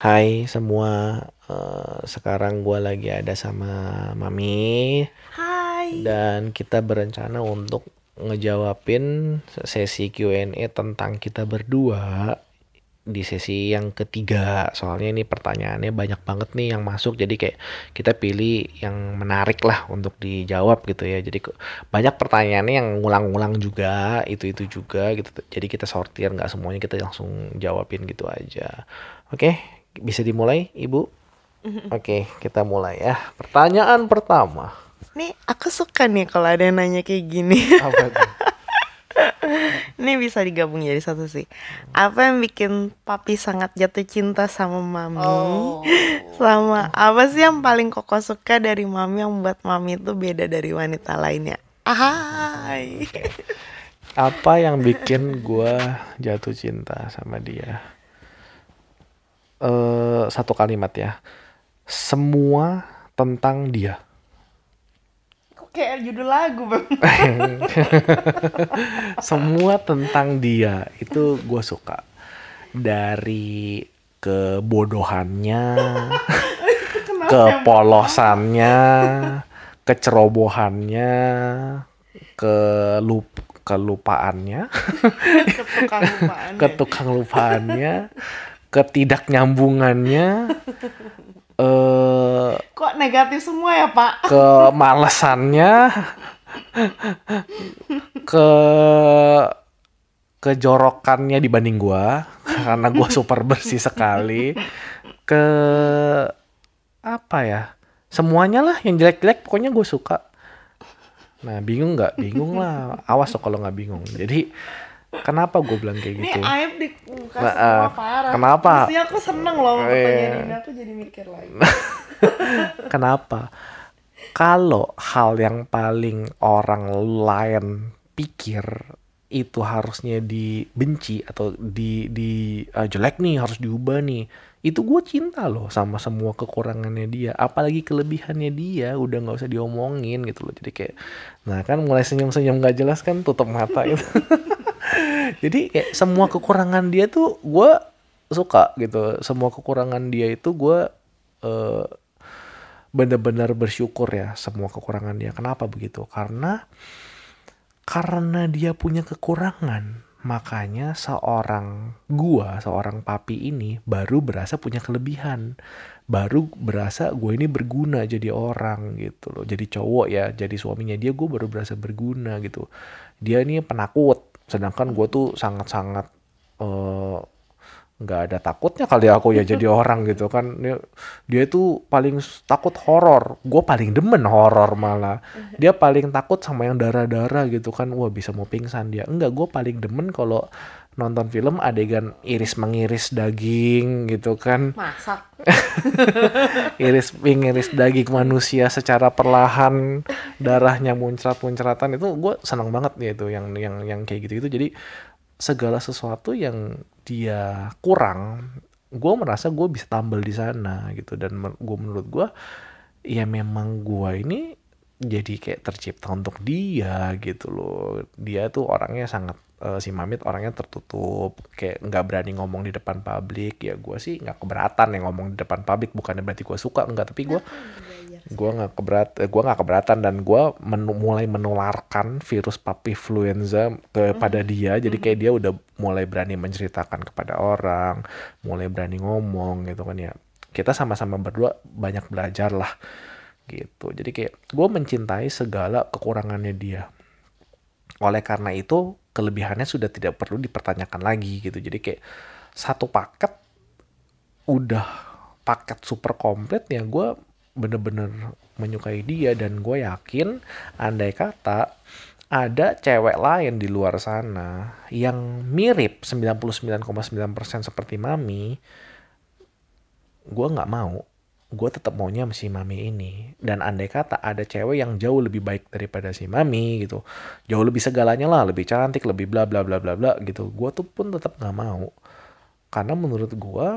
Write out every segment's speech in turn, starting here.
Hai semua, uh, sekarang gue lagi ada sama Mami. Hai. Dan kita berencana untuk ngejawabin sesi Q&A tentang kita berdua di sesi yang ketiga. Soalnya ini pertanyaannya banyak banget nih yang masuk, jadi kayak kita pilih yang menarik lah untuk dijawab gitu ya. Jadi banyak pertanyaannya yang ngulang-ngulang juga, itu-itu juga gitu. Jadi kita sortir nggak semuanya kita langsung jawabin gitu aja. Oke, bisa dimulai, Ibu? Oke, kita mulai ya. Pertanyaan pertama. Nih, aku suka nih kalau ada yang nanya kayak gini. Apa itu? Ini bisa digabung jadi satu sih. Apa yang bikin papi sangat jatuh cinta sama mami? Oh. Sama apa sih yang paling koko suka dari mami yang membuat mami itu beda dari wanita lainnya? Ahai. Apa yang bikin gua jatuh cinta sama dia? Eh, satu kalimat ya. Semua tentang dia. Kok kayak judul lagu bang? Semua tentang dia itu gue suka. Dari kebodohannya, kepolosannya, kecerobohannya, kelup kelupaannya, Ketukang lupaan. ketukang lupaannya, ketidaknyambungannya, eh Kok negatif semua ya pak? kemalesannya, ke kejorokannya dibanding gua karena gua super bersih sekali, ke apa ya? Semuanya lah yang jelek-jelek pokoknya gue suka. Nah bingung nggak? Bingung lah. Awas kalau nggak bingung. Jadi kenapa gue bilang kayak Ini gitu? aib di muka Nah, semua eh, parah. kenapa? Mestinya aku seneng loh sama pertanyaan ini. Aku jadi mikir lagi. Kenapa? Kalau hal yang paling orang lain pikir itu harusnya dibenci atau di di ah, jelek nih harus diubah nih itu gue cinta loh sama semua kekurangannya dia apalagi kelebihannya dia udah nggak usah diomongin gitu loh jadi kayak nah kan mulai senyum senyum nggak jelas kan tutup mata gitu jadi kayak semua kekurangan dia tuh gue suka gitu semua kekurangan dia itu gue eh, benar-benar bersyukur ya semua kekurangan dia. Kenapa begitu? Karena karena dia punya kekurangan, makanya seorang gua, seorang papi ini baru berasa punya kelebihan. Baru berasa gue ini berguna jadi orang gitu loh. Jadi cowok ya, jadi suaminya dia gue baru berasa berguna gitu. Dia ini penakut, sedangkan gue tuh sangat-sangat eh, nggak ada takutnya kali aku ya jadi orang gitu kan. Dia, dia itu paling takut horor. Gue paling demen horor malah. Dia paling takut sama yang darah-darah gitu kan. Wah bisa mau pingsan dia. Enggak gue paling demen kalau nonton film adegan iris mengiris daging gitu kan. Masak. iris mengiris daging manusia secara perlahan darahnya muncrat-muncratan. Itu gue senang banget ya itu yang yang yang kayak gitu gitu jadi segala sesuatu yang dia kurang gue merasa gue bisa tampil di sana gitu. Dan gue menurut gue ya memang gue ini jadi kayak tercipta untuk dia gitu loh. Dia tuh orangnya sangat eh, si Mamit orangnya tertutup kayak nggak berani ngomong di depan publik. Ya gue sih nggak keberatan yang ngomong di depan publik. Bukannya berarti gue suka enggak tapi gue gue nggak keberat eh, gue nggak keberatan dan gue menu- mulai menularkan virus papi influenza kepada dia. Jadi kayak dia udah mulai berani menceritakan kepada orang mulai berani ngomong gitu kan ya. Kita sama-sama berdua banyak belajar lah gitu. Jadi kayak gue mencintai segala kekurangannya dia. Oleh karena itu kelebihannya sudah tidak perlu dipertanyakan lagi gitu. Jadi kayak satu paket udah paket super komplit ya gue bener-bener menyukai dia dan gue yakin andai kata ada cewek lain di luar sana yang mirip 99,9% seperti Mami gue nggak mau gue tetap maunya si Mami ini. Dan andai kata ada cewek yang jauh lebih baik daripada si Mami gitu jauh lebih segalanya lah lebih cantik lebih bla bla bla bla bla gitu gue tuh pun tetap nggak mau. Karena menurut gue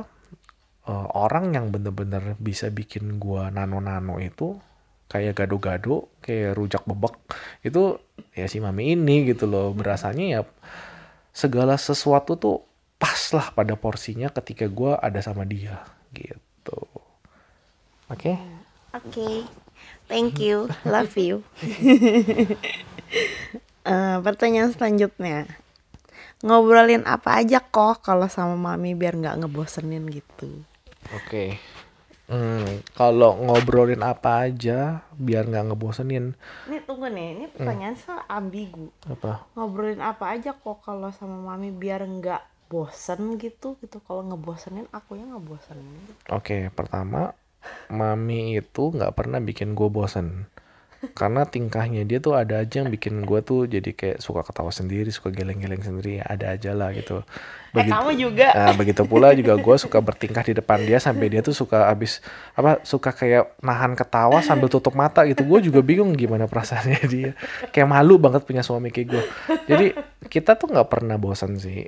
eh, orang yang bener-bener bisa bikin gua nano-nano itu kayak gado-gado, kayak rujak bebek itu ya si mami ini gitu loh. Berasanya ya segala sesuatu tuh pas lah pada porsinya ketika gua ada sama dia gitu oke Oke, thank you, love you. Eh, pertanyaan selanjutnya, ngobrolin apa aja kok kalau sama mami biar nggak ngebosenin gitu. oke Hmm, kalau ngobrolin apa aja biar nggak ngebosenin Ini tunggu nih, ini pertanyaan soal ambigu. apa Ngobrolin apa aja kok kalau sama mami biar nggak bosen gitu gitu. Kalau ngebosenin, aku yang ngebosenin. Oke, pertama, mami itu nggak pernah bikin gue bosen. Karena tingkahnya dia tuh ada aja yang bikin gue tuh jadi kayak suka ketawa sendiri, suka geleng-geleng sendiri, ya ada aja lah gitu. Eh kamu juga. Nah, begitu pula juga gue suka bertingkah di depan dia sampai dia tuh suka abis apa suka kayak nahan ketawa sambil tutup mata gitu. Gue juga bingung gimana perasaannya dia. Kayak malu banget punya suami kayak gue. Jadi kita tuh nggak pernah bosan sih.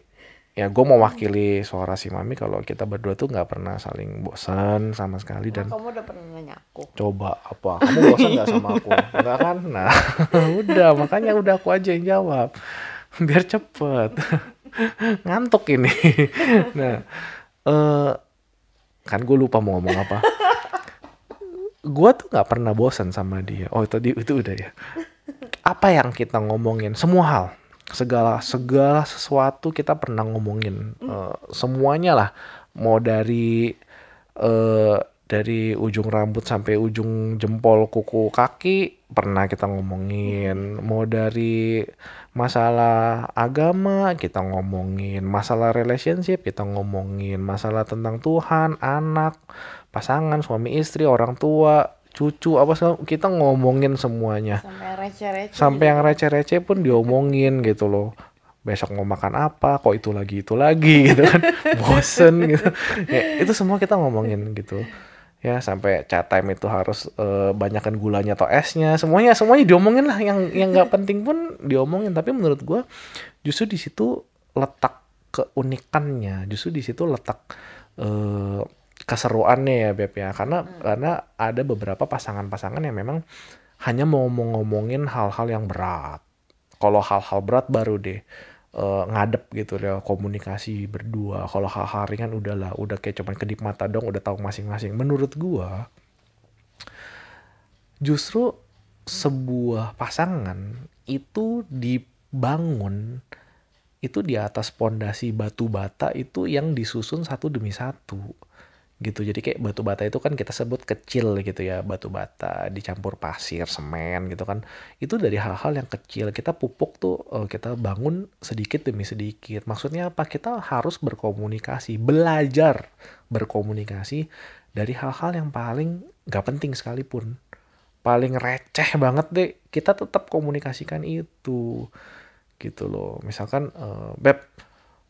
Ya gue mau wakili suara si mami kalau kita berdua tuh nggak pernah saling bosan sama sekali dan Kamu udah pernah nanya aku. coba apa? Kamu bosan nggak sama aku? Enggak kan? Nah udah makanya udah aku aja yang jawab. Biar cepet. Ngantuk ini. Nah eh kan gue lupa mau ngomong apa. Gue tuh nggak pernah bosan sama dia. Oh tadi itu udah ya. Apa yang kita ngomongin? Semua hal segala segala sesuatu kita pernah ngomongin Eh, semuanya lah. Mau dari eh dari ujung rambut sampai ujung jempol kuku kaki pernah kita ngomongin. Mau dari masalah agama kita ngomongin. Masalah relationship kita ngomongin. Masalah tentang Tuhan anak pasangan suami istri orang tua cucu apa segala kita ngomongin semuanya. Sampai receh-receh. sampai yang receh-receh pun diomongin gitu loh. Besok mau makan apa kok itu lagi itu lagi gitu kan. Bosen gitu. Ya, itu semua kita ngomongin gitu. Ya sampai chat time itu harus eh, banyakan gulanya atau esnya. Semuanya semuanya diomongin lah. Yang yang nggak penting pun diomongin. Tapi menurut gua justru di situ letak keunikannya. Justru di situ letak eh, keseruannya ya Beb ya. Karena karena ada beberapa pasangan-pasangan yang memang hanya mau ngomongin hal-hal yang berat. Kalau hal-hal berat baru deh eh, ngadep gitu ya komunikasi berdua. Kalau hal-hal ringan udahlah udah kayak cuman kedip mata dong udah tahu masing-masing. Menurut gua justru sebuah pasangan itu dibangun itu di atas pondasi batu bata itu yang disusun satu demi satu gitu. Jadi kayak batu bata itu kan kita sebut kecil gitu ya batu bata dicampur pasir semen gitu kan. Itu dari hal-hal yang kecil. Kita pupuk tuh eh, kita bangun sedikit demi sedikit. Maksudnya apa? Kita harus berkomunikasi belajar berkomunikasi dari hal-hal yang paling gak penting sekalipun. Paling receh banget deh kita tetap komunikasikan itu gitu loh. Misalkan eh, beb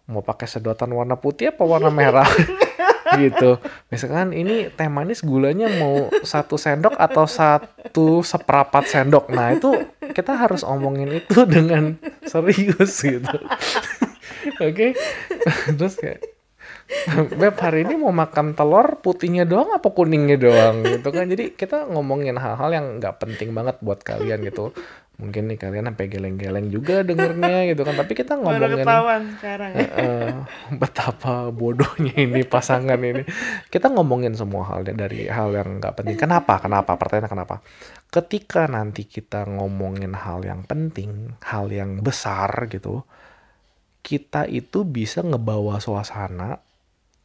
mau pakai sedotan warna putih apa warna merah gitu. Misalkan ini teh manis gulanya mau satu sendok atau satu seperempat sendok. Nah itu kita harus omongin itu dengan serius gitu. Oke? Terus kayak Beb hari ini mau makan telur putihnya doang apa kuningnya doang gitu kan? Jadi kita ngomongin hal-hal yang nggak penting banget buat kalian gitu. Mungkin nih kalian sampai geleng-geleng juga dengernya gitu kan? Tapi kita ngomongin sekarang. eh, betapa bodohnya ini pasangan ini. Kita ngomongin semua hal dari hal yang nggak penting. Kenapa? Kenapa? Pertanyaannya kenapa? Ketika nanti kita ngomongin hal yang penting hal yang besar gitu kita itu bisa ngebawa suasana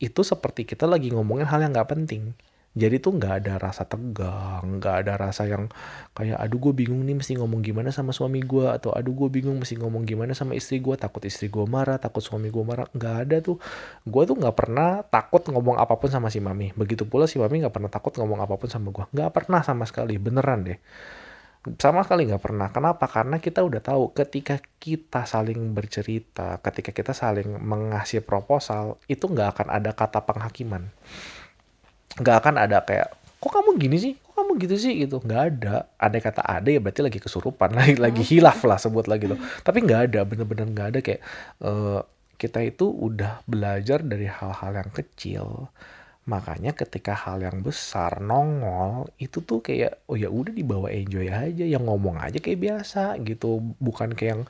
itu seperti kita lagi ngomongin hal yang nggak penting. Jadi tuh nggak ada rasa tegang, nggak ada rasa yang kayak aduh gue bingung nih mesti ngomong gimana sama suami gue atau aduh gue bingung mesti ngomong gimana sama istri gue takut istri gue marah takut suami gue marah. Nggak ada tuh. Gue tuh nggak pernah takut ngomong apa pun sama si mami. Begitu pula si mami nggak pernah takut ngomong apa pun sama gue nggak pernah sama sekali beneran deh sama sekali nggak pernah. Kenapa? Karena kita udah tahu ketika kita saling bercerita, ketika kita saling mengasih proposal, itu nggak akan ada kata penghakiman. Nggak akan ada kayak, kok kamu gini sih? Kok kamu gitu sih? Gitu. Nggak ada. Ada kata ada ya berarti lagi kesurupan, lagi lagi hilaf lah sebut lagi gitu. Tapi nggak ada, bener-bener nggak ada kayak eh, kita itu udah belajar dari hal-hal yang kecil. Makanya ketika hal yang besar nongol itu tuh kayak oh ya udah dibawa enjoy aja, yang ngomong aja kayak biasa gitu. Bukan kayak yang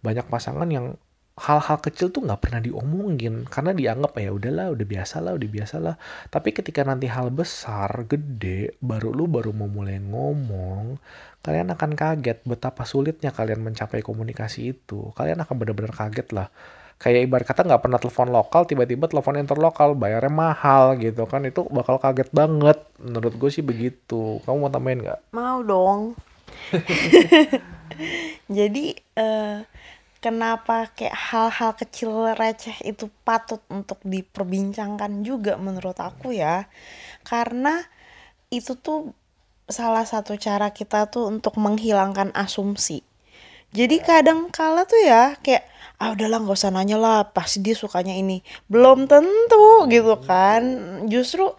banyak pasangan yang hal-hal kecil tuh nggak pernah diomongin karena dianggap ya udahlah udah biasa lah udah biasa lah tapi ketika nanti hal besar gede baru lu baru mau mulai ngomong kalian akan kaget betapa sulitnya kalian mencapai komunikasi itu. Kalian akan benar-benar kaget lah kayak ibarat kata nggak pernah telepon lokal tiba-tiba telepon interlokal bayarnya mahal gitu kan itu bakal kaget banget menurut gue sih begitu kamu mau tambahin nggak Mau dong. Jadi eh, kenapa kayak hal-hal kecil receh itu patut untuk diperbincangkan juga menurut aku ya. Karena itu tuh salah satu cara kita tuh untuk menghilangkan asumsi. Jadi kadang kala tuh ya kayak ah udahlah nggak usah nanya lah pasti dia sukanya ini. Belum tentu gitu kan. Justru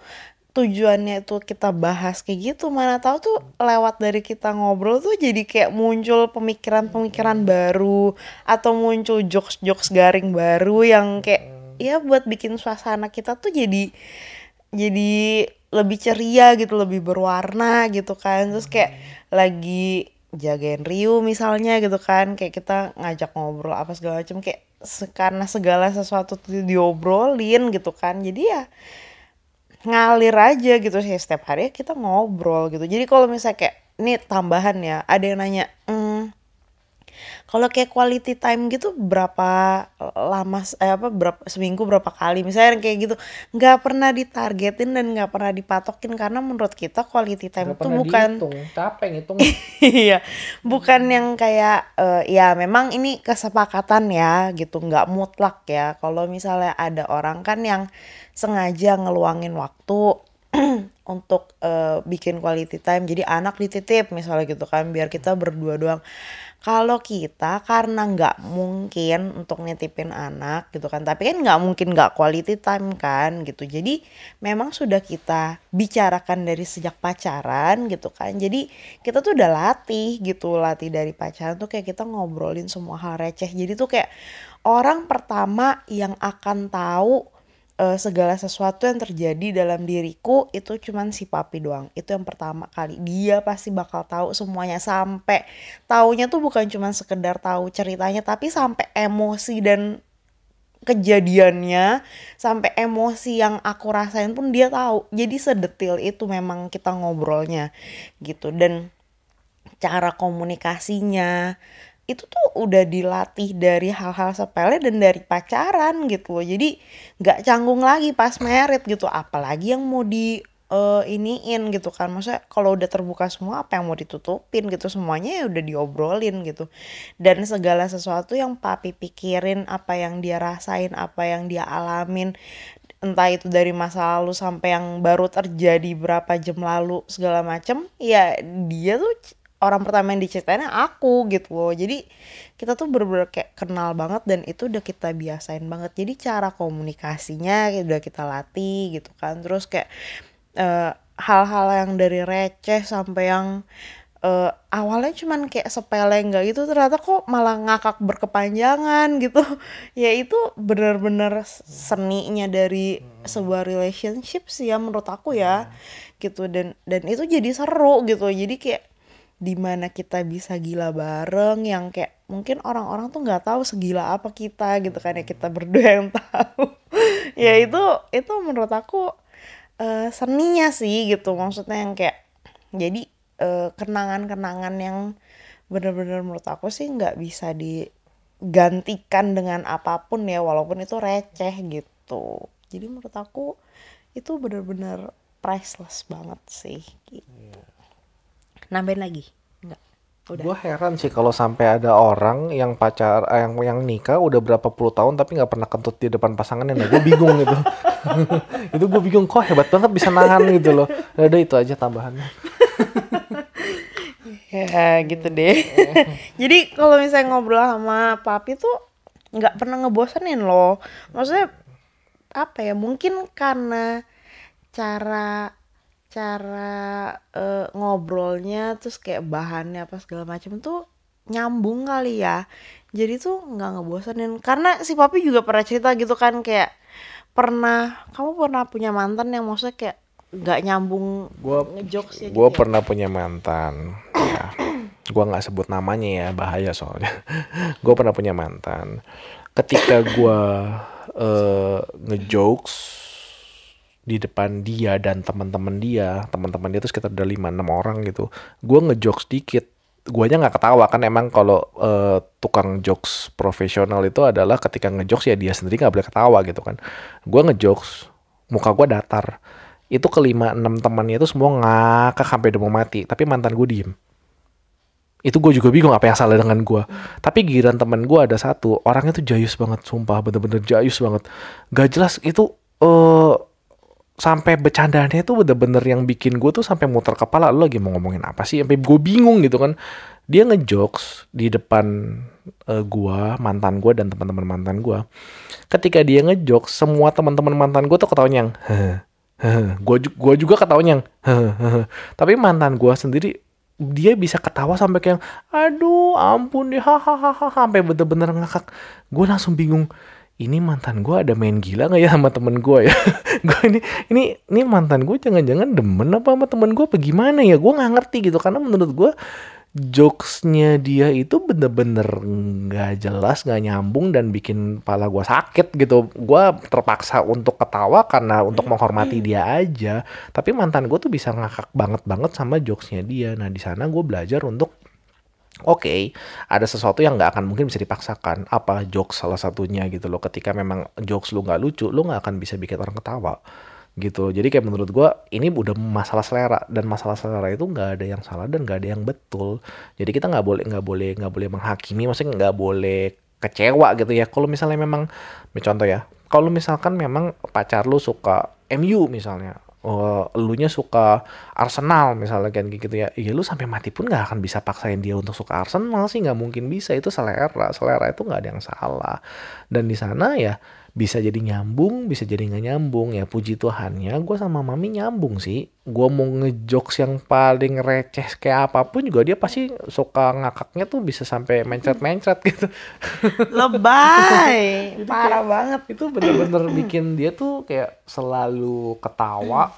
tujuannya itu kita bahas kayak gitu mana tahu tuh lewat dari kita ngobrol tuh jadi kayak muncul pemikiran-pemikiran baru atau muncul jokes-jokes garing baru yang kayak ya buat bikin suasana kita tuh jadi jadi lebih ceria gitu lebih berwarna gitu kan. Terus kayak lagi jagain Riu misalnya gitu kan. Kayak kita ngajak ngobrol apa segala macam kayak karena segala sesuatu tuh diobrolin gitu kan. Jadi ya ngalir aja gitu sih. Setiap hari kita ngobrol gitu. Jadi kalau misalnya kayak ini tambahan ya ada yang nanya "Hmm, kalau kayak quality time gitu berapa lama eh, apa berapa seminggu berapa kali? Misalnya kayak gitu. Nggak pernah ditargetin dan nggak pernah dipatokin karena menurut kita quality time itu bukan dihitung. Capek ngitung. Iya, bukan yang kayak eh, ya memang ini kesepakatan ya gitu, nggak mutlak ya. Kalau misalnya ada orang kan yang sengaja ngeluangin waktu untuk eh, bikin quality time, jadi anak dititip misalnya gitu kan, biar kita berdua doang. Kalau kita karena nggak mungkin untuk nitipin anak gitu kan, tapi kan nggak mungkin nggak quality time kan gitu. Jadi memang sudah kita bicarakan dari sejak pacaran gitu kan. Jadi kita tuh udah latih gitu, latih dari pacaran tuh kayak kita ngobrolin semua hal receh. Jadi tuh kayak orang pertama yang akan tahu eh, segala sesuatu yang terjadi dalam diriku itu cuman si papi doang. Itu yang pertama kali. Dia pasti bakal tahu semuanya sampai taunya tuh bukan cuman sekedar tahu ceritanya tapi sampai emosi dan kejadiannya sampai emosi yang aku rasain pun dia tahu. Jadi sedetil itu memang kita ngobrolnya gitu dan cara komunikasinya itu tuh udah dilatih dari hal-hal sepele dan dari pacaran gitu loh. Jadi nggak canggung lagi pas merit gitu. Apalagi yang mau di eh, iniin gitu kan. Maksudnya kalau udah terbuka semua apa yang mau ditutupin gitu semuanya ya udah diobrolin gitu. Dan segala sesuatu yang papi pikirin, apa yang dia rasain, apa yang dia alamin entah itu dari masa lalu sampai yang baru terjadi berapa jam lalu segala macem ya dia tuh orang pertama yang diceritain aku gitu loh. Jadi kita tuh bener-bener kayak kenal banget dan itu udah kita biasain banget. Jadi cara komunikasinya udah kita latih gitu kan. Terus kayak eh, hal-hal yang dari receh sampai yang eh, awalnya cuman kayak sepele enggak gitu ternyata kok malah ngakak berkepanjangan gitu. Ya itu bener-bener seninya dari sebuah relationship sih ya menurut aku ya gitu. Dan dan itu jadi seru gitu. Jadi kayak di mana kita bisa gila bareng yang kayak mungkin orang-orang tuh nggak tahu segila apa kita gitu kan ya kita berdua yang tahu. Ya itu itu menurut aku eh, seninya sih gitu maksudnya yang kayak jadi eh, kenangan-kenangan yang bener-bener menurut aku sih nggak bisa digantikan dengan apa pun ya walaupun itu receh gitu. Jadi menurut aku itu bener-bener priceless banget sih gitu nambahin lagi nggak udah Gue heran sih kalau sampai ada orang yang pacar eh, yang yang nikah udah berapa puluh tahun tapi nggak pernah kentut di depan pasangannya. Nah, gue bingung gitu. itu gue bingung kok hebat banget bisa nahan gitu loh. Ya Udah itu aja tambahannya. ya gitu deh jadi kalau misalnya ngobrol sama papi tuh nggak pernah ngebosenin loh maksudnya apa ya mungkin karena cara cara eh, ngobrolnya terus kayak bahannya apa segala macam tuh nyambung kali ya jadi tuh nggak ngebosenin karena si papi juga pernah cerita gitu kan kayak pernah kamu pernah punya mantan yang maksudnya kayak nggak nyambung Gua ngejokes ya gue gitu ya? pernah punya mantan. Ya, gue nggak sebut namanya ya bahaya soalnya. gue pernah punya mantan. ketika gue uh, ngejokes di depan dia dan teman-teman dia teman-teman dia tuh sekitar ada lima enam orang gitu gue ngejokes dikit. Guanya nggak ketawa kan emang kalau uh, tukang jokes profesional itu adalah ketika ngejokes ya dia sendiri nggak boleh ketawa gitu kan. Gue ngejokes muka gue datar. Itu kelima enam temannya itu semua ngakak sampai udah mau mati tapi mantan gue diem. Itu gue juga bingung apa yang salah dengan gue tapi giran teman gue ada satu orangnya tuh jayus banget sumpah bener-bener jayus banget. Gak jelas itu uh, sampai bercandanya itu bener-bener yang bikin gue tuh sampai muter kepala. Lo lagi mau ngomongin apa sih? Sampai gue bingung gitu kan. Dia ngejokes di depan uh, gue mantan gue dan teman-teman mantan gue ketika dia ngejokes semua teman-teman mantan gue tuh ketawanya yang gue gue juga ketawanya yang tapi mantan gue sendiri dia bisa ketawa sampai kayak aduh ampun deh. Hahaha sampai bener-bener ngakak. Gue langsung bingung ini mantan gue ada main gila nggak ya sama temen gue ya gue ini ini ini mantan gue jangan-jangan demen apa sama temen gue apa gimana ya? Gue nggak ngerti gitu karena menurut gue jokesnya dia itu bener-bener nggak -bener jelas nggak nyambung dan bikin pala gue sakit gitu. Gue terpaksa untuk ketawa karena untuk menghormati dia aja. Tapi mantan gue tuh bisa ngakak banget banget sama jokesnya dia. Nah di sana gue belajar untuk Oke, okay, ada sesuatu yang nggak akan mungkin bisa dipaksakan. Apa jokes salah satunya gitu loh. Ketika memang jokes lu nggak lucu, lu nggak akan bisa bikin orang ketawa gitu. Jadi kayak menurut gue ini udah masalah selera dan masalah selera itu nggak ada yang salah dan nggak ada yang betul. Jadi kita nggak boleh nggak boleh nggak boleh menghakimi, maksudnya nggak boleh kecewa gitu ya. Kalau misalnya memang, contoh ya, kalau misalkan memang pacar lu suka MU misalnya, uh, elunya suka Arsenal misalnya kan gitu ya. Ya lu sampai mati pun nggak akan bisa paksain dia untuk suka Arsenal sih nggak mungkin bisa. Itu selera selera itu nggak ada yang salah. Dan di sana ya bisa jadi nyambung, bisa jadi nggak nyambung. Ya puji Tuhannya gue sama mami nyambung sih. Gue mau ngejokes yang paling receh kayak apa pun juga dia pasti suka ngakaknya tuh bisa sampai mencret-mencret gitu. Lebay. Parah banget. itu bener-bener bikin dia tuh kayak selalu ketawa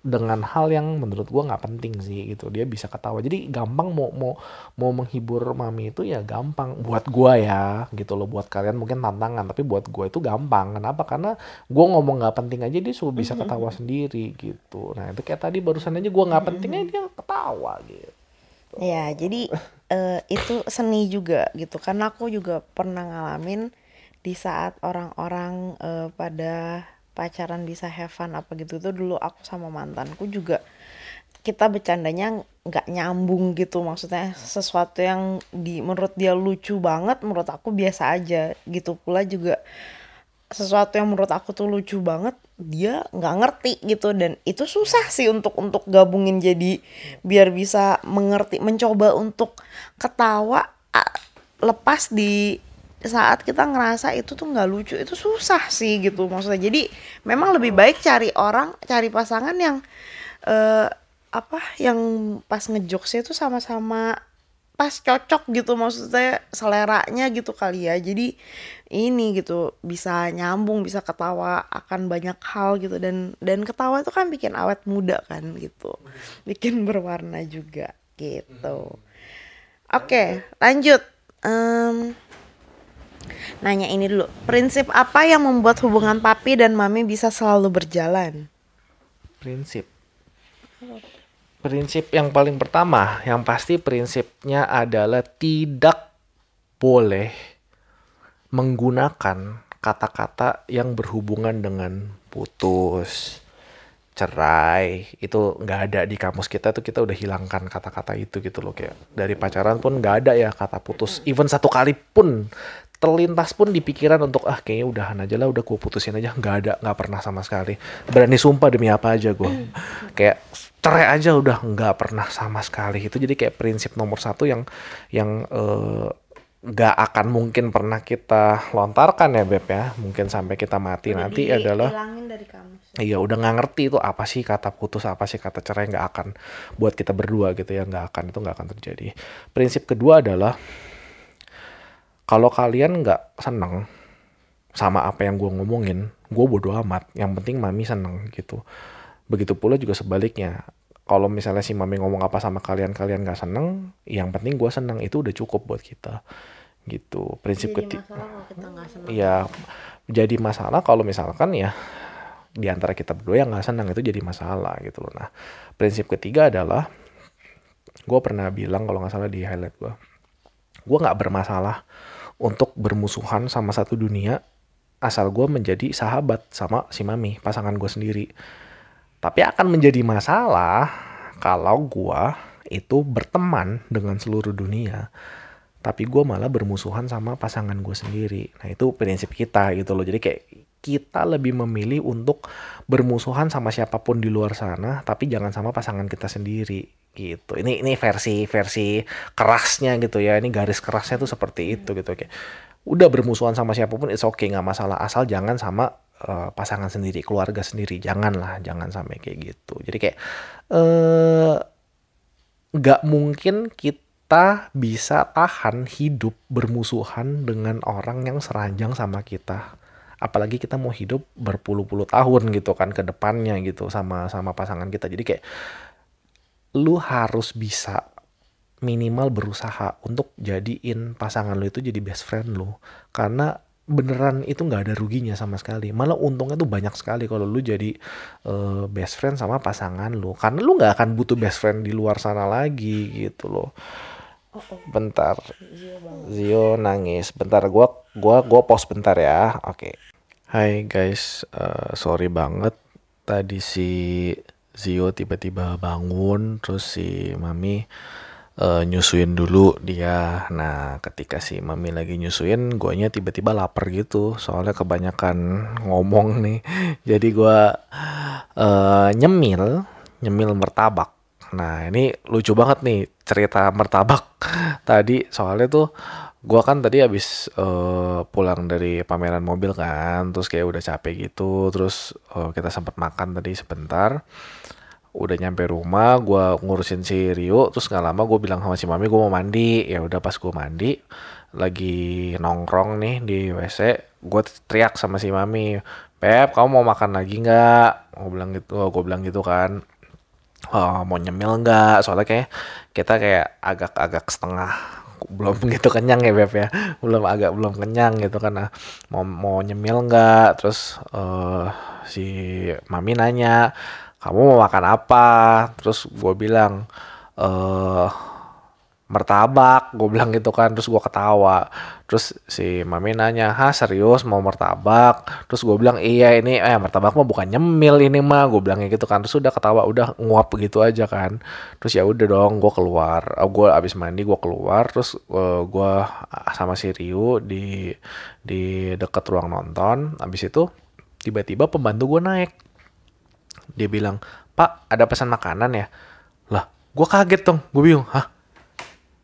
dengan hal yang menurut gue nggak penting sih gitu. Dia bisa ketawa. Jadi gampang mau mau mau menghibur mami itu ya gampang. Buat gue ya gitu loh. Buat kalian mungkin tantangan tapi buat gue itu gampang. Kenapa? Karena gue ngomong nggak penting aja dia sudah bisa ketawa sendiri gitu. Nah itu kayak tadi barusan aja gue nggak penting aja dia ketawa gitu. Ya jadi uh, itu seni juga gitu. Karena aku juga pernah ngalamin di saat orang-orang uh, pada pacaran bisa have fun apa gitu tuh dulu aku sama mantanku juga kita bercandanya nggak nyambung gitu maksudnya sesuatu yang di menurut dia lucu banget menurut aku biasa aja gitu pula juga. Sesuatu yang menurut aku tuh lucu banget dia nggak ngerti gitu dan itu susah sih untuk untuk gabungin jadi biar bisa mengerti mencoba untuk ketawa lepas di saat kita ngerasa itu tuh nggak lucu itu susah sih gitu maksudnya. Jadi memang lebih baik cari orang cari pasangan yang uh, apa yang pas ngejokesnya itu sama-sama pas cocok gitu maksudnya seleranya gitu kali ya. Jadi ini gitu bisa nyambung bisa ketawa akan banyak hal gitu. Dan dan ketawa itu kan bikin awet muda kan gitu bikin berwarna juga gitu. Oke okay, lanjut. Um, nanya ini dulu. Prinsip apa yang membuat hubungan papi dan mami bisa selalu berjalan? Prinsip. Prinsip yang paling pertama, yang pasti prinsipnya adalah tidak boleh menggunakan kata-kata yang berhubungan dengan putus, cerai itu nggak ada di kamus kita tuh kita udah hilangkan kata-kata itu gitu loh kayak dari pacaran pun nggak ada ya kata putus even satu kali pun terlintas pun di pikiran untuk ah kayaknya udahan aja lah udah gue putusin aja. Nggak ada nggak pernah sama sekali. Berani sumpah demi apa aja gue kayak cerai aja udah nggak pernah sama sekali. Itu jadi kayak prinsip nomor satu yang yang uh, nggak akan mungkin pernah kita lontarkan ya beb ya. Mungkin sampai kita mati udah nanti adalah dari kamu iya udah nggak ngerti itu apa sih kata putus apa sih kata cerai nggak akan buat kita berdua gitu ya. Nggak akan itu nggak akan terjadi. Prinsip kedua adalah kalau kalian nggak seneng sama apa yang gue ngomongin, gue bodo amat. Yang penting mami seneng gitu. Begitu pula juga sebaliknya. Kalau misalnya si mami ngomong apa sama kalian, kalian nggak seneng, yang penting gue seneng itu udah cukup buat kita gitu prinsip jadi ketiga masalah kalau kita nggak senang ya jadi masalah kalau misalkan ya di antara kita berdua yang nggak senang itu jadi masalah gitu loh. Nah, prinsip ketiga adalah gue pernah bilang kalau nggak salah di highlight gue, gue nggak bermasalah untuk bermusuhan sama satu dunia asal gue menjadi sahabat sama si mami pasangan gue sendiri. Tapi akan menjadi masalah kalau gue itu berteman dengan seluruh dunia tapi gue malah bermusuhan sama pasangan gue sendiri. Nah itu prinsip kita gitu loh. Jadi kayak kita lebih memilih untuk bermusuhan sama siapa pun di luar sana, tapi jangan sama pasangan kita sendiri gitu. Ini ini versi versi kerasnya gitu ya. Ini garis kerasnya tuh seperti itu gitu kayak udah bermusuhan sama siapa pun it's okay nggak masalah asal jangan sama uh, pasangan sendiri, keluarga sendiri. Janganlah, jangan sampai kayak gitu. Jadi kayak eh nggak mungkin kita bisa tahan hidup bermusuhan dengan orang yang seranjang sama kita apalagi kita mau hidup berpuluh-puluh tahun gitu kan ke depannya gitu sama sama pasangan kita. Jadi kayak lu harus bisa minimal berusaha untuk jadiin pasangan lu itu jadi best friend lu. Karena beneran itu nggak ada ruginya sama sekali. Malah untungnya tuh banyak sekali kalau lu jadi uh, best friend sama pasangan lu. Karena lu nggak akan butuh best friend di luar sana lagi gitu loh oh, oh. bentar Zio nangis bentar gua gua gua pause bentar ya oke okay. Hai guys, uh, sorry banget tadi si Zio tiba-tiba bangun, terus si Mami uh, nyusuin dulu dia. Nah, ketika si Mami lagi nyusuin, guanya tiba-tiba lapar gitu, soalnya kebanyakan ngomong nih. Jadi gua uh, nyemil, nyemil martabak. Nah, ini lucu banget nih cerita martabak tadi, soalnya tuh gua kan tadi habis uh, pulang dari pameran mobil kan terus kayak udah capek gitu terus uh, kita sempat makan tadi sebentar. Udah nyampe rumah gua ngurusin si Rio terus nggak lama gue bilang sama si mami gue mau mandi. Ya udah pas gue mandi lagi nongkrong nih di WC gue teriak sama si mami Pep kamu mau makan lagi nggak? Gue bilang gitu gue bilang gitu kan oh, mau nyemil nggak? Soalnya kayak kita kayak agak-agak setengah belum gitu kenyang ya beb ya. Belum agak belum kenyang gitu nah, mau mau nyemil nggak? Terus uh, si mami nanya kamu mau makan apa? Terus gue bilang eh martabak gue bilang gitu kan terus gue ketawa. Terus si mami nanya ha serius mau martabak? Terus gue bilang iya ini eh martabak mah bukan nyemil ini mah. Gue bilangnya gitu kan terus udah ketawa udah nguap gitu aja kan. Terus ya udah dong gue keluar. Oh, gue abis mandi gue keluar. Terus uh, eh, gue sama si Rio di di deket ruang nonton. Abis itu tiba-tiba pembantu gue naik. Dia bilang pak ada pesan makanan ya? Lah gue kaget dong. Gue bingung hah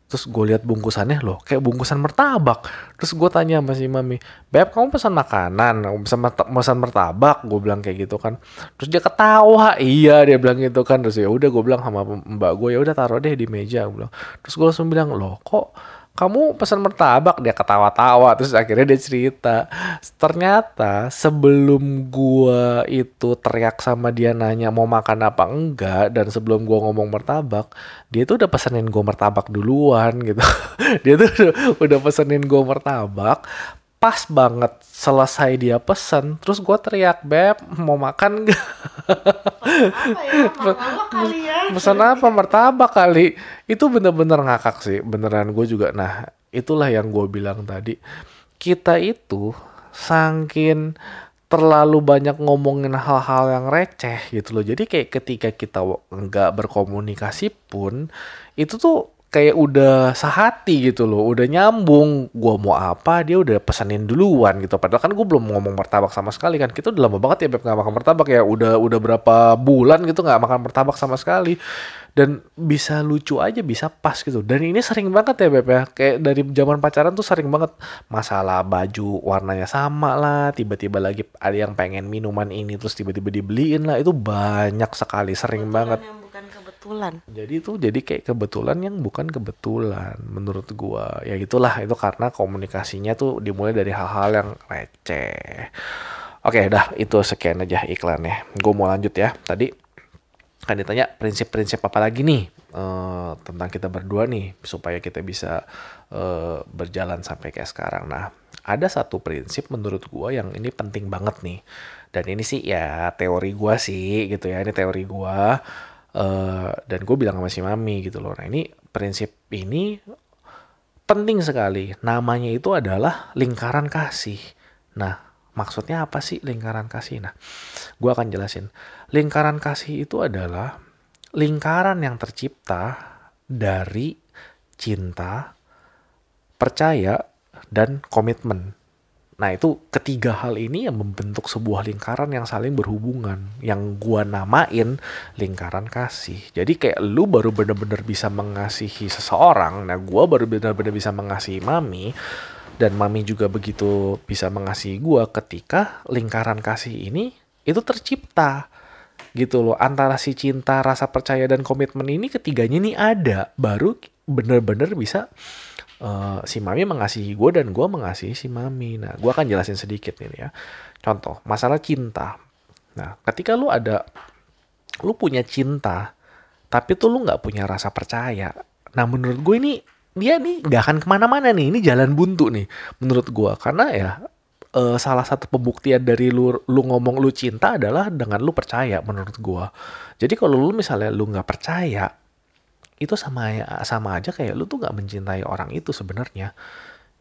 terus gue lihat bungkusannya loh kayak bungkusan martabak terus gue tanya sama si mami beb kamu pesan makanan? Pesan pesan martabak gue bilang kayak gitu kan. Terus dia ketawa. Iya dia bilang gitu kan. Terus ya udah gue bilang sama mbak gue ya udah taruh deh di meja. Gue bilang. Terus gue langsung bilang loh kok kamu pesan martabak dia ketawa-tawa terus akhirnya dia cerita. Ternyata sebelum gua itu teriak sama dia nanya mau makan apa enggak dan sebelum gua ngomong martabak dia tuh udah pesenin gua martabak duluan gitu. Dia tuh udah, udah pesenin gua martabak pas banget selesai dia pesen terus gue teriak beb mau makan gak apa ya, pesan apa? Martabak kali. Itu bener-bener ngakak sih beneran gue juga. Nah itulah yang gue bilang tadi. Kita itu sangkin terlalu banyak ngomongin hal-hal yang receh gitu loh. Jadi kayak ketika kita nggak berkomunikasi pun itu tuh kayak udah sehati gitu loh, udah nyambung. Gua mau apa, dia udah pesenin duluan gitu. Padahal kan gue belum ngomong martabak sama sekali kan. Kita udah lama banget ya Beb gak makan martabak ya. Udah udah berapa bulan gitu nggak makan martabak sama sekali. Dan bisa lucu aja, bisa pas gitu. Dan ini sering banget ya Beb ya. Kayak dari zaman pacaran tuh sering banget masalah baju warnanya sama lah. Tiba-tiba lagi ada yang pengen minuman ini terus tiba-tiba dibeliin lah. Itu banyak sekali, sering banget kebetulan. Jadi itu jadi kayak kebetulan yang bukan kebetulan menurut gua. Ya itulah itu karena komunikasinya tuh dimulai dari hal-hal yang receh. Oke, dah itu sekian aja iklannya. Gue mau lanjut ya. Tadi kan ditanya prinsip-prinsip apa lagi nih uh, tentang kita berdua nih supaya kita bisa uh, berjalan sampai kayak sekarang. Nah, ada satu prinsip menurut gua yang ini penting banget nih. Dan ini sih ya teori gua sih gitu ya. Ini teori gua uh, dan gue bilang sama si mami gitu loh. Nah, ini prinsip ini penting sekali. Namanya itu adalah lingkaran kasih. Nah, maksudnya apa sih lingkaran kasih? Nah, gue akan jelasin. Lingkaran kasih itu adalah lingkaran yang tercipta dari cinta, percaya, dan komitmen. Nah itu ketiga hal ini yang membentuk sebuah lingkaran yang saling berhubungan. Yang gua namain lingkaran kasih. Jadi kayak lu baru bener-bener bisa mengasihi seseorang. Nah gua baru bener-bener bisa mengasihi mami. Dan mami juga begitu bisa mengasihi gua ketika lingkaran kasih ini itu tercipta gitu loh antara si cinta rasa percaya dan komitmen ini ketiganya ini ada baru bener-bener bisa uh, si mami mengasihi gue dan gue mengasihi si mami. Nah gue akan jelasin sedikit nih ya. Contoh masalah cinta. Nah ketika lu ada lu punya cinta tapi tuh lu nggak punya rasa percaya. Nah menurut gue ini dia nih nggak akan ke mana-mana nih. Ini jalan buntu nih menurut gue karena ya uh, salah satu pembuktian dari lu lu ngomong lu cinta adalah dengan lu percaya menurut gua. Jadi kalau lu misalnya lu nggak percaya itu sama sama aja kayak lu tuh nggak mencintai orang itu sebenarnya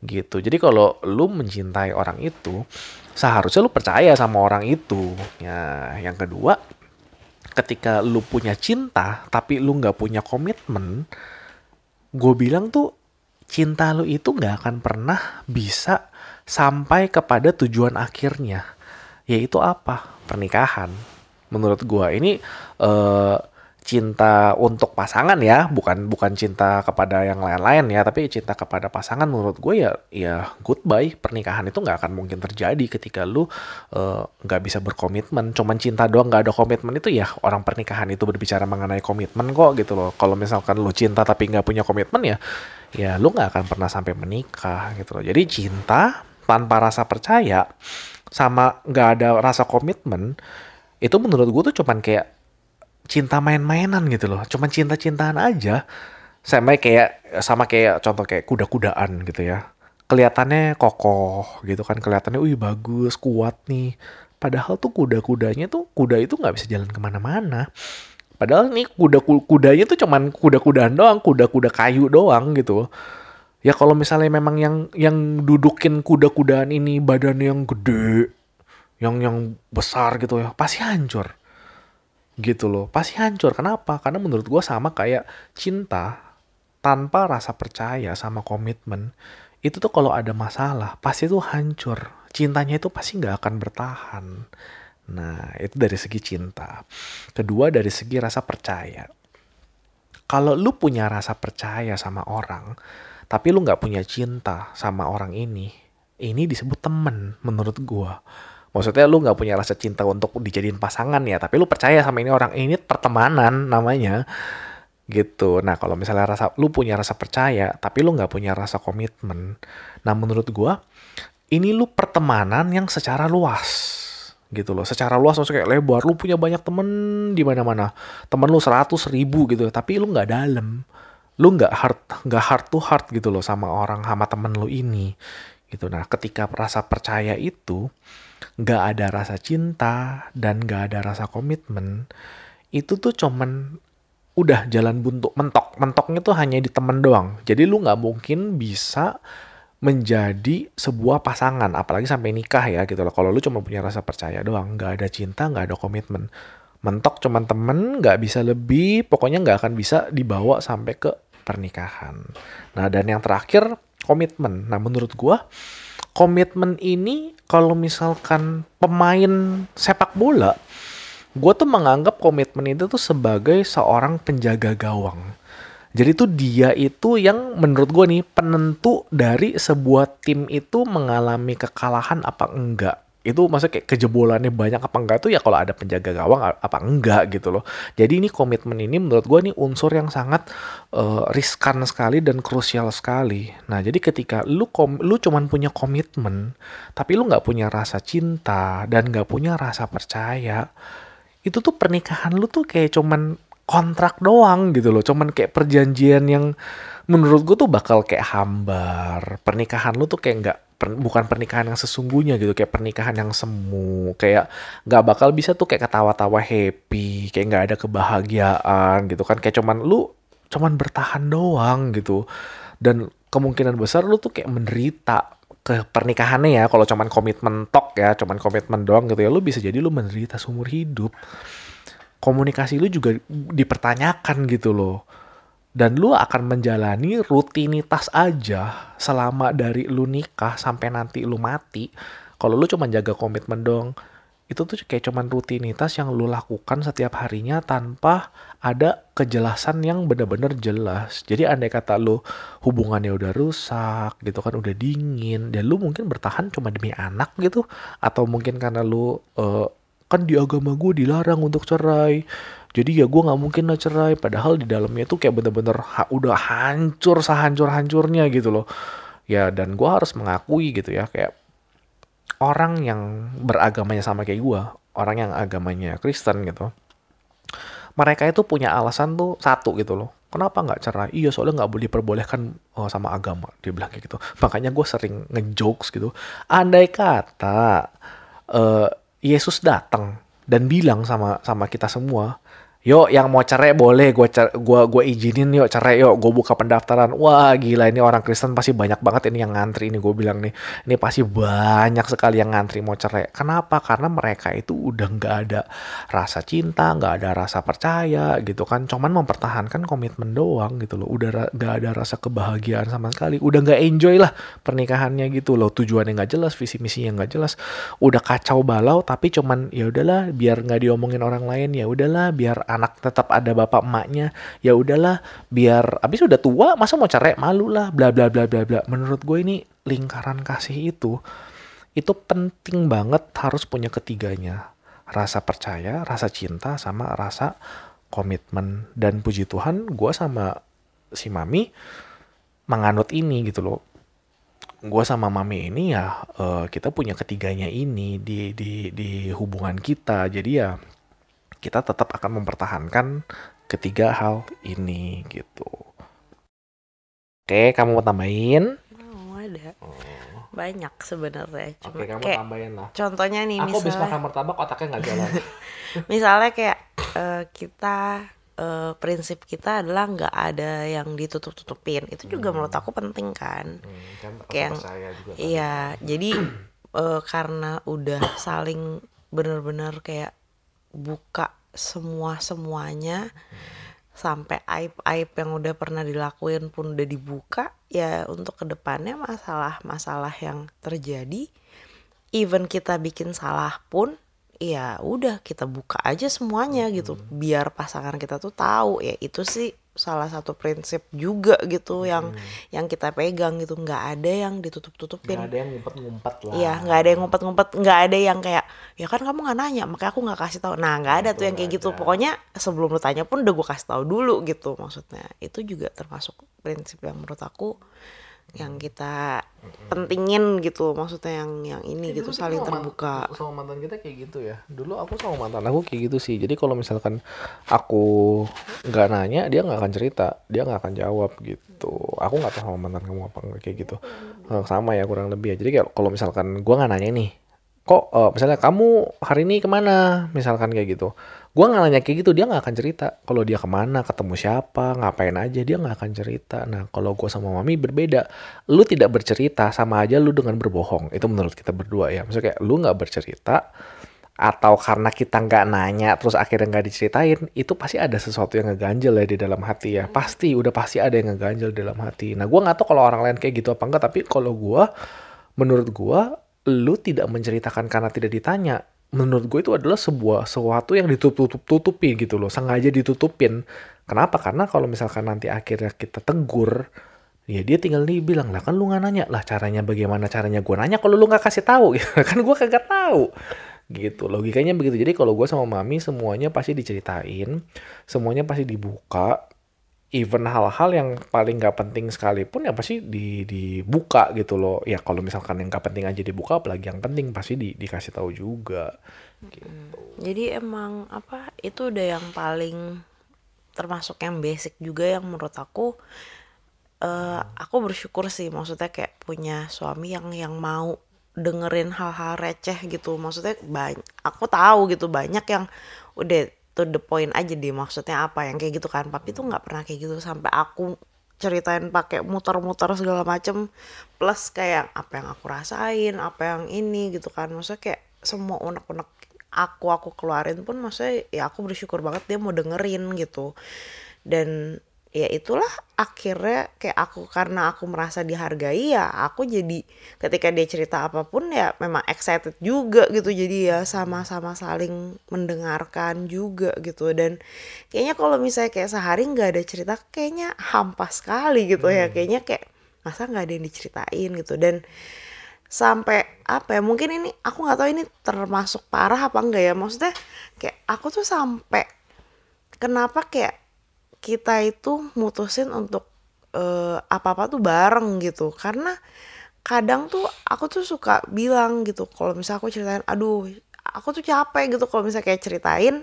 gitu. Jadi kalau lu mencintai orang itu seharusnya lu percaya sama orang itu. Ya, yang kedua ketika lu punya cinta tapi lu nggak punya komitmen, gue bilang tuh cinta lu itu nggak akan pernah bisa sampai kepada tujuan akhirnya yaitu apa pernikahan menurut gua ini uh, cinta untuk pasangan ya bukan bukan cinta kepada yang lain-lain ya tapi cinta kepada pasangan menurut gue ya ya goodbye. Pernikahan itu nggak akan mungkin terjadi ketika lu eh, nggak uh, bisa berkomitmen. Cuman cinta doang nggak ada komitmen itu ya orang pernikahan itu berbicara mengenai komitmen kok gitu loh. Kalau misalkan lu cinta tapi nggak punya komitmen ya ya lu nggak akan pernah sampai menikah gitu loh. Jadi cinta tanpa rasa percaya sama nggak ada rasa komitmen itu menurut gue tuh cuman kayak cinta main-mainan gitu loh. Cuman cinta-cintaan aja. Sama kayak sama kayak contoh kayak kuda-kudaan gitu ya. Kelihatannya kokoh gitu kan. Kelihatannya wih bagus kuat nih. Padahal tuh kuda-kudanya tuh kuda itu nggak bisa jalan ke mana-mana. Padahal nih kuda kudanya tuh cuman kuda-kudaan doang kuda-kuda kayu doang gitu. Ya kalau misalnya memang yang yang dudukin kuda-kudaan ini badan yang gede yang yang besar gitu ya pasti hancur gitu loh pasti hancur. Kenapa? Karena menurut gue sama kayak cinta tanpa rasa percaya sama komitmen itu tuh kalau ada masalah pasti tuh hancur. Cintanya itu pasti nggak akan bertahan. Nah itu dari segi cinta. Kedua dari segi rasa percaya. Kalau lu punya rasa percaya sama orang tapi lu nggak punya cinta sama orang ini, ini disebut temen menurut gua. Maksudnya lu nggak punya rasa cinta untuk dijadiin pasangan ya, tapi lu percaya sama ini orang. Ini pertemanan namanya gitu. Nah kalau misalnya rasa lu punya rasa percaya, tapi lu nggak punya rasa komitmen, nah menurut gua ini lu pertemanan yang secara luas gitu loh. Secara luas maksudnya kayak lebar. Lu punya banyak temen di mana mana temen lu seratus ribu gitu. Tapi lu nggak dalam. Lu nggak hard nggak hard to hard gitu loh sama orang sama temen lu ini gitu. Nah ketika rasa percaya itu nggak ada rasa cinta dan nggak ada rasa komitmen itu tuh cuman udah jalan buntu mentok mentoknya tuh hanya di temen doang jadi lu nggak mungkin bisa menjadi sebuah pasangan apalagi sampai nikah ya gitu loh kalau lu cuma punya rasa percaya doang nggak ada cinta nggak ada komitmen mentok cuman temen nggak bisa lebih pokoknya nggak akan bisa dibawa sampai ke pernikahan. Nah, dan yang terakhir komitmen. Nah, menurut gua komitmen ini kalau misalkan pemain sepak bola, gua tuh menganggap komitmen itu tuh sebagai seorang penjaga gawang. Jadi tuh dia itu yang menurut gue nih penentu dari sebuah tim itu mengalami kekalahan apa enggak itu maksudnya kayak kejebolannya banyak apa enggak tuh ya kalau ada penjaga gawang apa enggak gitu loh. Jadi ini komitmen ini menurut gue nih unsur yang sangat uh, riskan sekali dan krusial sekali. Nah jadi ketika lu kom lu cuman punya komitmen tapi lu nggak punya rasa cinta dan nggak punya rasa percaya itu tuh pernikahan lu tuh kayak cuman kontrak doang gitu loh cuman kayak perjanjian yang menurut gue tuh bakal kayak hambar. Pernikahan lu tuh kayak nggak per, bukan pernikahan yang sesungguhnya gitu kayak pernikahan yang semu. Kayak nggak bakal bisa tuh kayak ketawa-tawa happy kayak nggak ada kebahagiaan gitu kan. Kayak cuman lu cuman bertahan doang gitu. Dan kemungkinan besar lu tuh kayak menderita ke pernikahannya ya kalau cuman komitmen tok ya cuman komitmen doang gitu ya lu bisa jadi lu menderita seumur hidup. Komunikasi lu juga dipertanyakan gitu loh dan lu akan menjalani rutinitas aja selama dari lu nikah sampai nanti lu mati. Kalau lu cuma jaga komitmen dong itu tuh kayak cuman rutinitas yang lu lakukan setiap harinya tanpa ada kejelasan yang benar-benar jelas. Jadi andai kata lu hubungannya udah rusak gitu kan udah dingin dan lu mungkin bertahan cuma demi anak gitu atau mungkin karena lu uh, kan di agama gue dilarang untuk cerai jadi ya gue nggak mungkin lah cerai. Padahal di dalamnya tuh kayak bener-bener ha udah hancur sehancur-hancurnya gitu loh. Ya dan gue harus mengakui gitu ya kayak orang yang beragamanya sama kayak gue orang yang agamanya Kristen gitu mereka itu punya alasan tuh satu gitu loh. Kenapa nggak cerai? Iya soalnya nggak boleh diperbolehkan oh, sama agama dia bilang kayak gitu. Makanya gue sering ngejokes gitu. Andai kata uh, Yesus datang dan bilang sama sama kita semua Yuk yang mau cerai boleh gue gua gua izinin yuk cerai yuk. Gue buka pendaftaran. Wah gila ini orang Kristen pasti banyak banget ini yang ngantri ini gue bilang nih. Ini pasti banyak sekali yang ngantri mau cerai. Kenapa? Karena mereka itu udah nggak ada rasa cinta nggak ada rasa percaya gitu kan. Cuman mempertahankan komitmen doang gitu loh. Udah nggak ada rasa kebahagiaan sama sekali. Udah nggak enjoy lah pernikahannya gitu loh. Tujuannya nggak jelas visi misinya nggak jelas. Udah kacau balau tapi cuman ya udahlah biar nggak diomongin orang lain ya udahlah biar anak tetap ada bapak emaknya ya udahlah biar abis udah tua masa mau cerai? Malu lah bla bla bla bla bla. Menurut gue ini lingkaran kasih itu itu penting banget harus punya ketiganya. Rasa percaya rasa cinta sama rasa komitmen. Dan puji Tuhan gue sama si mami menganut ini gitu loh. Gue sama mami ini ya uh, kita punya ketiganya ini di di di hubungan kita. Jadi ya kita tetap akan mempertahankan ketiga hal ini gitu. Oke, kamu mau tambahin? Oh, ada. Oh. Banyak sebenarnya. Cuma Oke, kamu kayak, tambahin lah. Contohnya nih Aku misalnya. Aku makan martabak otaknya nggak jalan. misalnya kayak uh, kita uh, prinsip kita adalah nggak ada yang ditutup-tutupin. Itu juga hmm. menurut aku penting kan. Hmm, kan kayak juga kan. Iya, jadi uh, karena udah saling benar-benar kayak buka semua semuanya sampai aib aib yang udah pernah dilakuin pun udah dibuka ya untuk ke depannya masalah masalah yang terjadi even kita bikin salah pun ya udah kita buka aja semuanya gitu hmm. biar pasangan kita tuh tahu ya itu sih salah satu prinsip juga gitu hmm. yang yang kita pegang gitu. Nggak ada yang ditutup tutupin nggak ada yang ngumpet ngumpet lah. Iya nggak ada yang ngumpet ngumpet nggak ada yang kayak ya kan kamu nggak nanya makanya aku nggak kasih tahu. Nah nggak ada tuh yang kayak gitu. pokoknya sebelum lu tanya pun udah gue kasih tahu dulu gitu maksudnya. Itu juga termasuk prinsip yang menurut aku yang kita pentingin gitu maksudnya yang yang ini ya, gitu saling terbuka. sama mantan kita kayak gitu ya. Dulu aku sama mantan aku kayak gitu sih. Jadi kalau misalkan aku nggak nanya dia nggak akan cerita. Dia nggak akan jawab gitu. Aku nggak tahu sama mantan kamu apa enggak kayak gitu. Sama ya kurang lebih ya. Jadi kayak kalau misalkan gua nggak nanya nih kok uh, misalnya kamu hari ini ke mana? Misalkan kayak gitu gue nggak nanya kayak gitu dia nggak akan cerita. Kalau dia ke mana ketemu siapa ngapain aja dia nggak akan cerita. Nah kalau gue sama mami berbeda. Lu tidak bercerita sama aja lu dengan berbohong. Itu menurut kita berdua ya. Maksudnya kayak lu nggak bercerita atau karena kita nggak nanya terus akhirnya nggak diceritain itu pasti ada sesuatu yang ngeganjel ya di dalam hati ya. Pasti udah pasti ada yang ngeganjel di dalam hati. Nah gue nggak tahu kalau orang lain kayak gitu apa enggak tapi kalau gue menurut gue lu tidak menceritakan karena tidak ditanya menurut gue itu adalah sebuah sesuatu yang ditutup-tutupi gitu loh sengaja ditutupin. Kenapa? Karena kalau misalkan nanti akhirnya kita tegur ya dia tinggal nih bilang lah kan lu nggak nanya. Lah caranya bagaimana? Caranya gue nanya. Kalau lu nggak kasih tahu gitu kan gue kagak tahu. Gitu logikanya begitu. Jadi kalau gue sama mami semuanya pasti diceritain semuanya pasti dibuka even hal-hal yang paling nggak penting sekalipun ya pasti di dibuka gitu loh. Ya kalau misalkan yang nggak penting aja dibuka apalagi yang penting pasti di, dikasih tahu juga. Gitu. jadi emang apa itu udah yang paling termasuk yang basic juga yang menurut aku uh, aku bersyukur sih maksudnya kayak punya suami yang yang mau dengerin hal-hal receh gitu. Maksudnya banyak aku tahu gitu banyak yang udah to the point aja deh maksudnya apa yang kayak gitu kan. Papi tuh nggak pernah kayak gitu sampai aku ceritain pakai muter-muter segala macem. Plus kayak apa yang aku rasain apa yang ini gitu kan. Maksudnya kayak semua unek-unek aku aku keluarin pun maksudnya ya aku bersyukur banget dia mau dengerin gitu. Dan ya itulah akhirnya kayak aku karena aku merasa dihargai ya aku jadi ketika dia cerita apa pun ya memang excited juga gitu. Jadi ya sama-sama saling mendengarkan juga gitu. Dan kayaknya kalau misalnya kayak sehari nggak ada cerita kayaknya hampa sekali gitu ya. Hmm. kayaknya kayak masa nggak ada yang diceritain gitu. Dan sampai apa ya mungkin ini aku nggak tahu ini termasuk parah apa enggak ya. Maksudnya kayak aku tuh sampai kenapa kayak kita itu mutusin untuk uh, apa-apa tuh bareng gitu. Karena kadang tuh aku tuh suka bilang gitu kalau misalnya aku ceritain aduh aku tuh capek gitu. Kalau misalnya kayak ceritain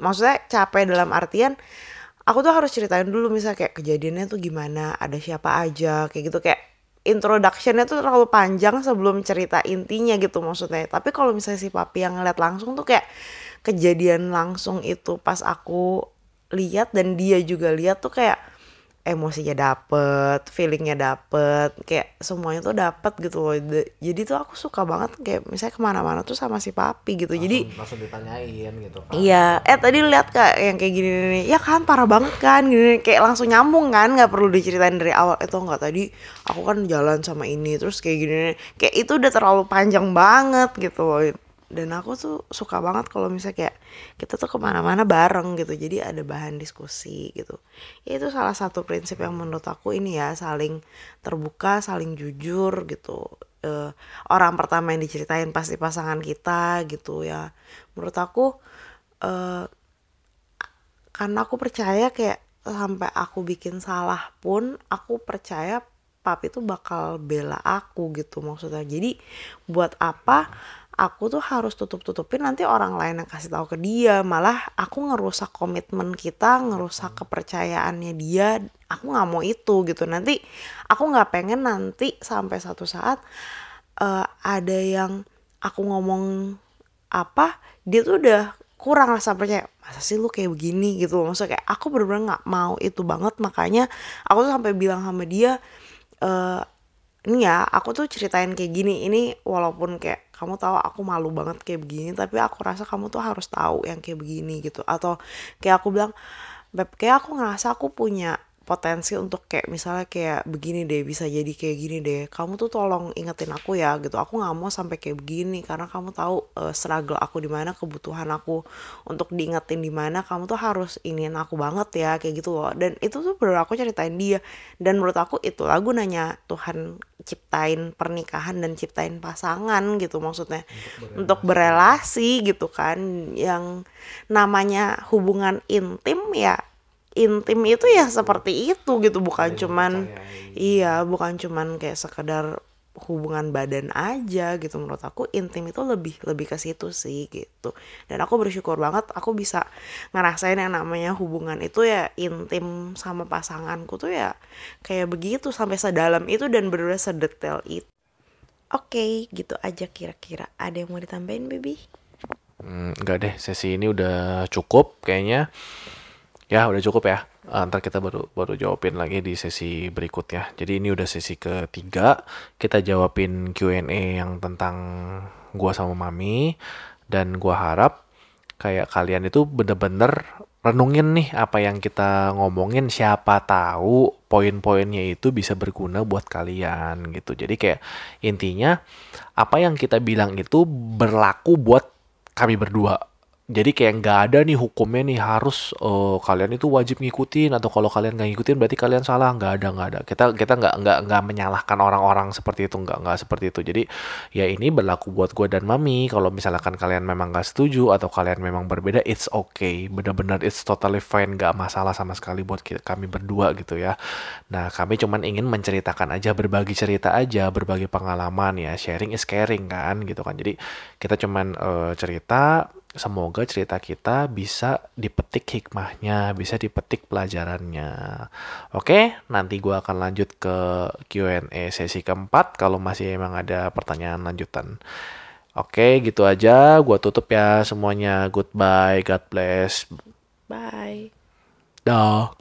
maksudnya capek dalam artian aku tuh harus ceritain dulu misalnya kayak kejadiannya tuh gimana ada siapa aja kayak gitu. Kayak introductionnya tuh terlalu panjang sebelum cerita intinya gitu maksudnya. Tapi kalau misalnya si papi yang ngeliat langsung tuh kayak kejadian langsung itu pas aku lihat dan dia juga lihat tuh kayak emosinya dapet, feelingnya dapet, kayak semuanya tuh dapet gitu loh. Jadi tuh aku suka banget kayak misalnya ke mana-mana tuh sama si papi gitu. Langsung, Jadi langsung ditanyain gitu. Kan. Iya, eh tadi lihat kak yang kayak gini nih, ya kan parah banget kan, gini kayak langsung nyambung kan, nggak perlu diceritain dari awal. Itu nggak tadi aku kan jalan sama ini, terus kayak gini, kayak itu udah terlalu panjang banget gitu loh dan aku tuh suka banget kalau misalnya kayak kita tuh ke mana-mana bareng gitu. Jadi ada bahan diskusi gitu. Ya itu salah satu prinsip yang menurut aku ini ya saling terbuka saling jujur gitu. Uh, orang pertama yang diceritain pasti pasangan kita gitu ya. Menurut aku uh, karena aku percaya kayak sampai aku bikin salah pun aku percaya papi tuh bakal bela aku gitu maksudnya. Jadi buat apa aku tuh harus tutup-tutupin nanti orang lain yang kasih tahu ke dia. Malah aku ngerusak komitmen kita ngerusak kepercayaannya dia. Aku nggak mau itu gitu. Nanti aku nggak pengen nanti sampai satu saat uh, ada yang aku ngomong apa dia tuh udah kurang rasa percaya masa sih lu kayak begini? gitu maksudnya kayak aku bener-bener nggak mau itu banget. Makanya aku tuh sampai bilang sama dia uh, ini ya aku tuh ceritain kayak gini ini walaupun kayak kamu tahu aku malu banget kayak begini tapi aku rasa kamu tuh harus tahu yang kayak begini gitu. Atau kayak aku bilang beb kayak aku ngerasa aku punya potensi untuk kayak misalnya kayak begini deh bisa jadi kayak gini deh. Kamu tuh tolong ingetin aku ya gitu. Aku nggak mau sampai kayak begini karena kamu tahu uh, struggle aku di mana kebutuhan aku untuk diingetin di mana kamu tuh harus ingin aku banget ya kayak gitu loh. Dan itu tuh baru aku ceritain dia. Dan menurut aku itu lagu nanya Tuhan ciptain pernikahan dan ciptain pasangan gitu maksudnya. Untuk berrelasi, untuk berrelasi gitu kan. Yang namanya hubungan intim ya intim itu ya seperti itu gitu. Bukan cuman iya bukan cuman kayak sekedar hubungan badan aja gitu. Menurut aku intim itu lebih lebih ke situ sih gitu. Dan aku bersyukur banget aku bisa ngerasain yang namanya hubungan itu ya intim sama pasanganku tuh ya kayak begitu sampai sedalam itu dan bener sedetail itu. Oke okay, gitu aja kira-kira. Ada yang mau ditambahin baby hmm, enggak deh sesi ini udah cukup kayaknya Ya, udah cukup ya. Uh, ntar kita baru baru jawabin lagi di sesi berikutnya. Jadi ini udah sesi ketiga. Kita jawabin Q&A yang tentang gua sama Mami dan gua harap kayak kalian itu bener-bener renungin nih apa yang kita ngomongin siapa tahu poin-poinnya itu bisa berguna buat kalian gitu. Jadi kayak intinya apa yang kita bilang itu berlaku buat kami berdua jadi kayak nggak ada nih hukumnya nih harus uh, kalian itu wajib ngikutin atau kalau kalian nggak ngikutin berarti kalian salah. Nggak ada nggak ada. Kita kita nggak nggak nggak menyalahkan orang-orang seperti itu. Nggak nggak seperti itu. Jadi ya ini berlaku buat gue dan mami. Kalau misalkan kalian memang nggak setuju atau kalian memang berbeda it's okay. Benar-benar it's totally fine. Nggak masalah sama sekali buat kita, kami berdua gitu ya. Nah kami cuman ingin menceritakan aja berbagi cerita aja berbagi pengalaman ya. Sharing is caring kan gitu kan. Jadi kita cuman uh, cerita semoga cerita kita bisa dipetik hikmahnya, bisa dipetik pelajarannya. Oke, nanti gue akan lanjut ke Q&A sesi keempat kalau masih emang ada pertanyaan lanjutan. Oke, gitu aja. Gue tutup ya semuanya. Goodbye, God bless. Bye. Dah.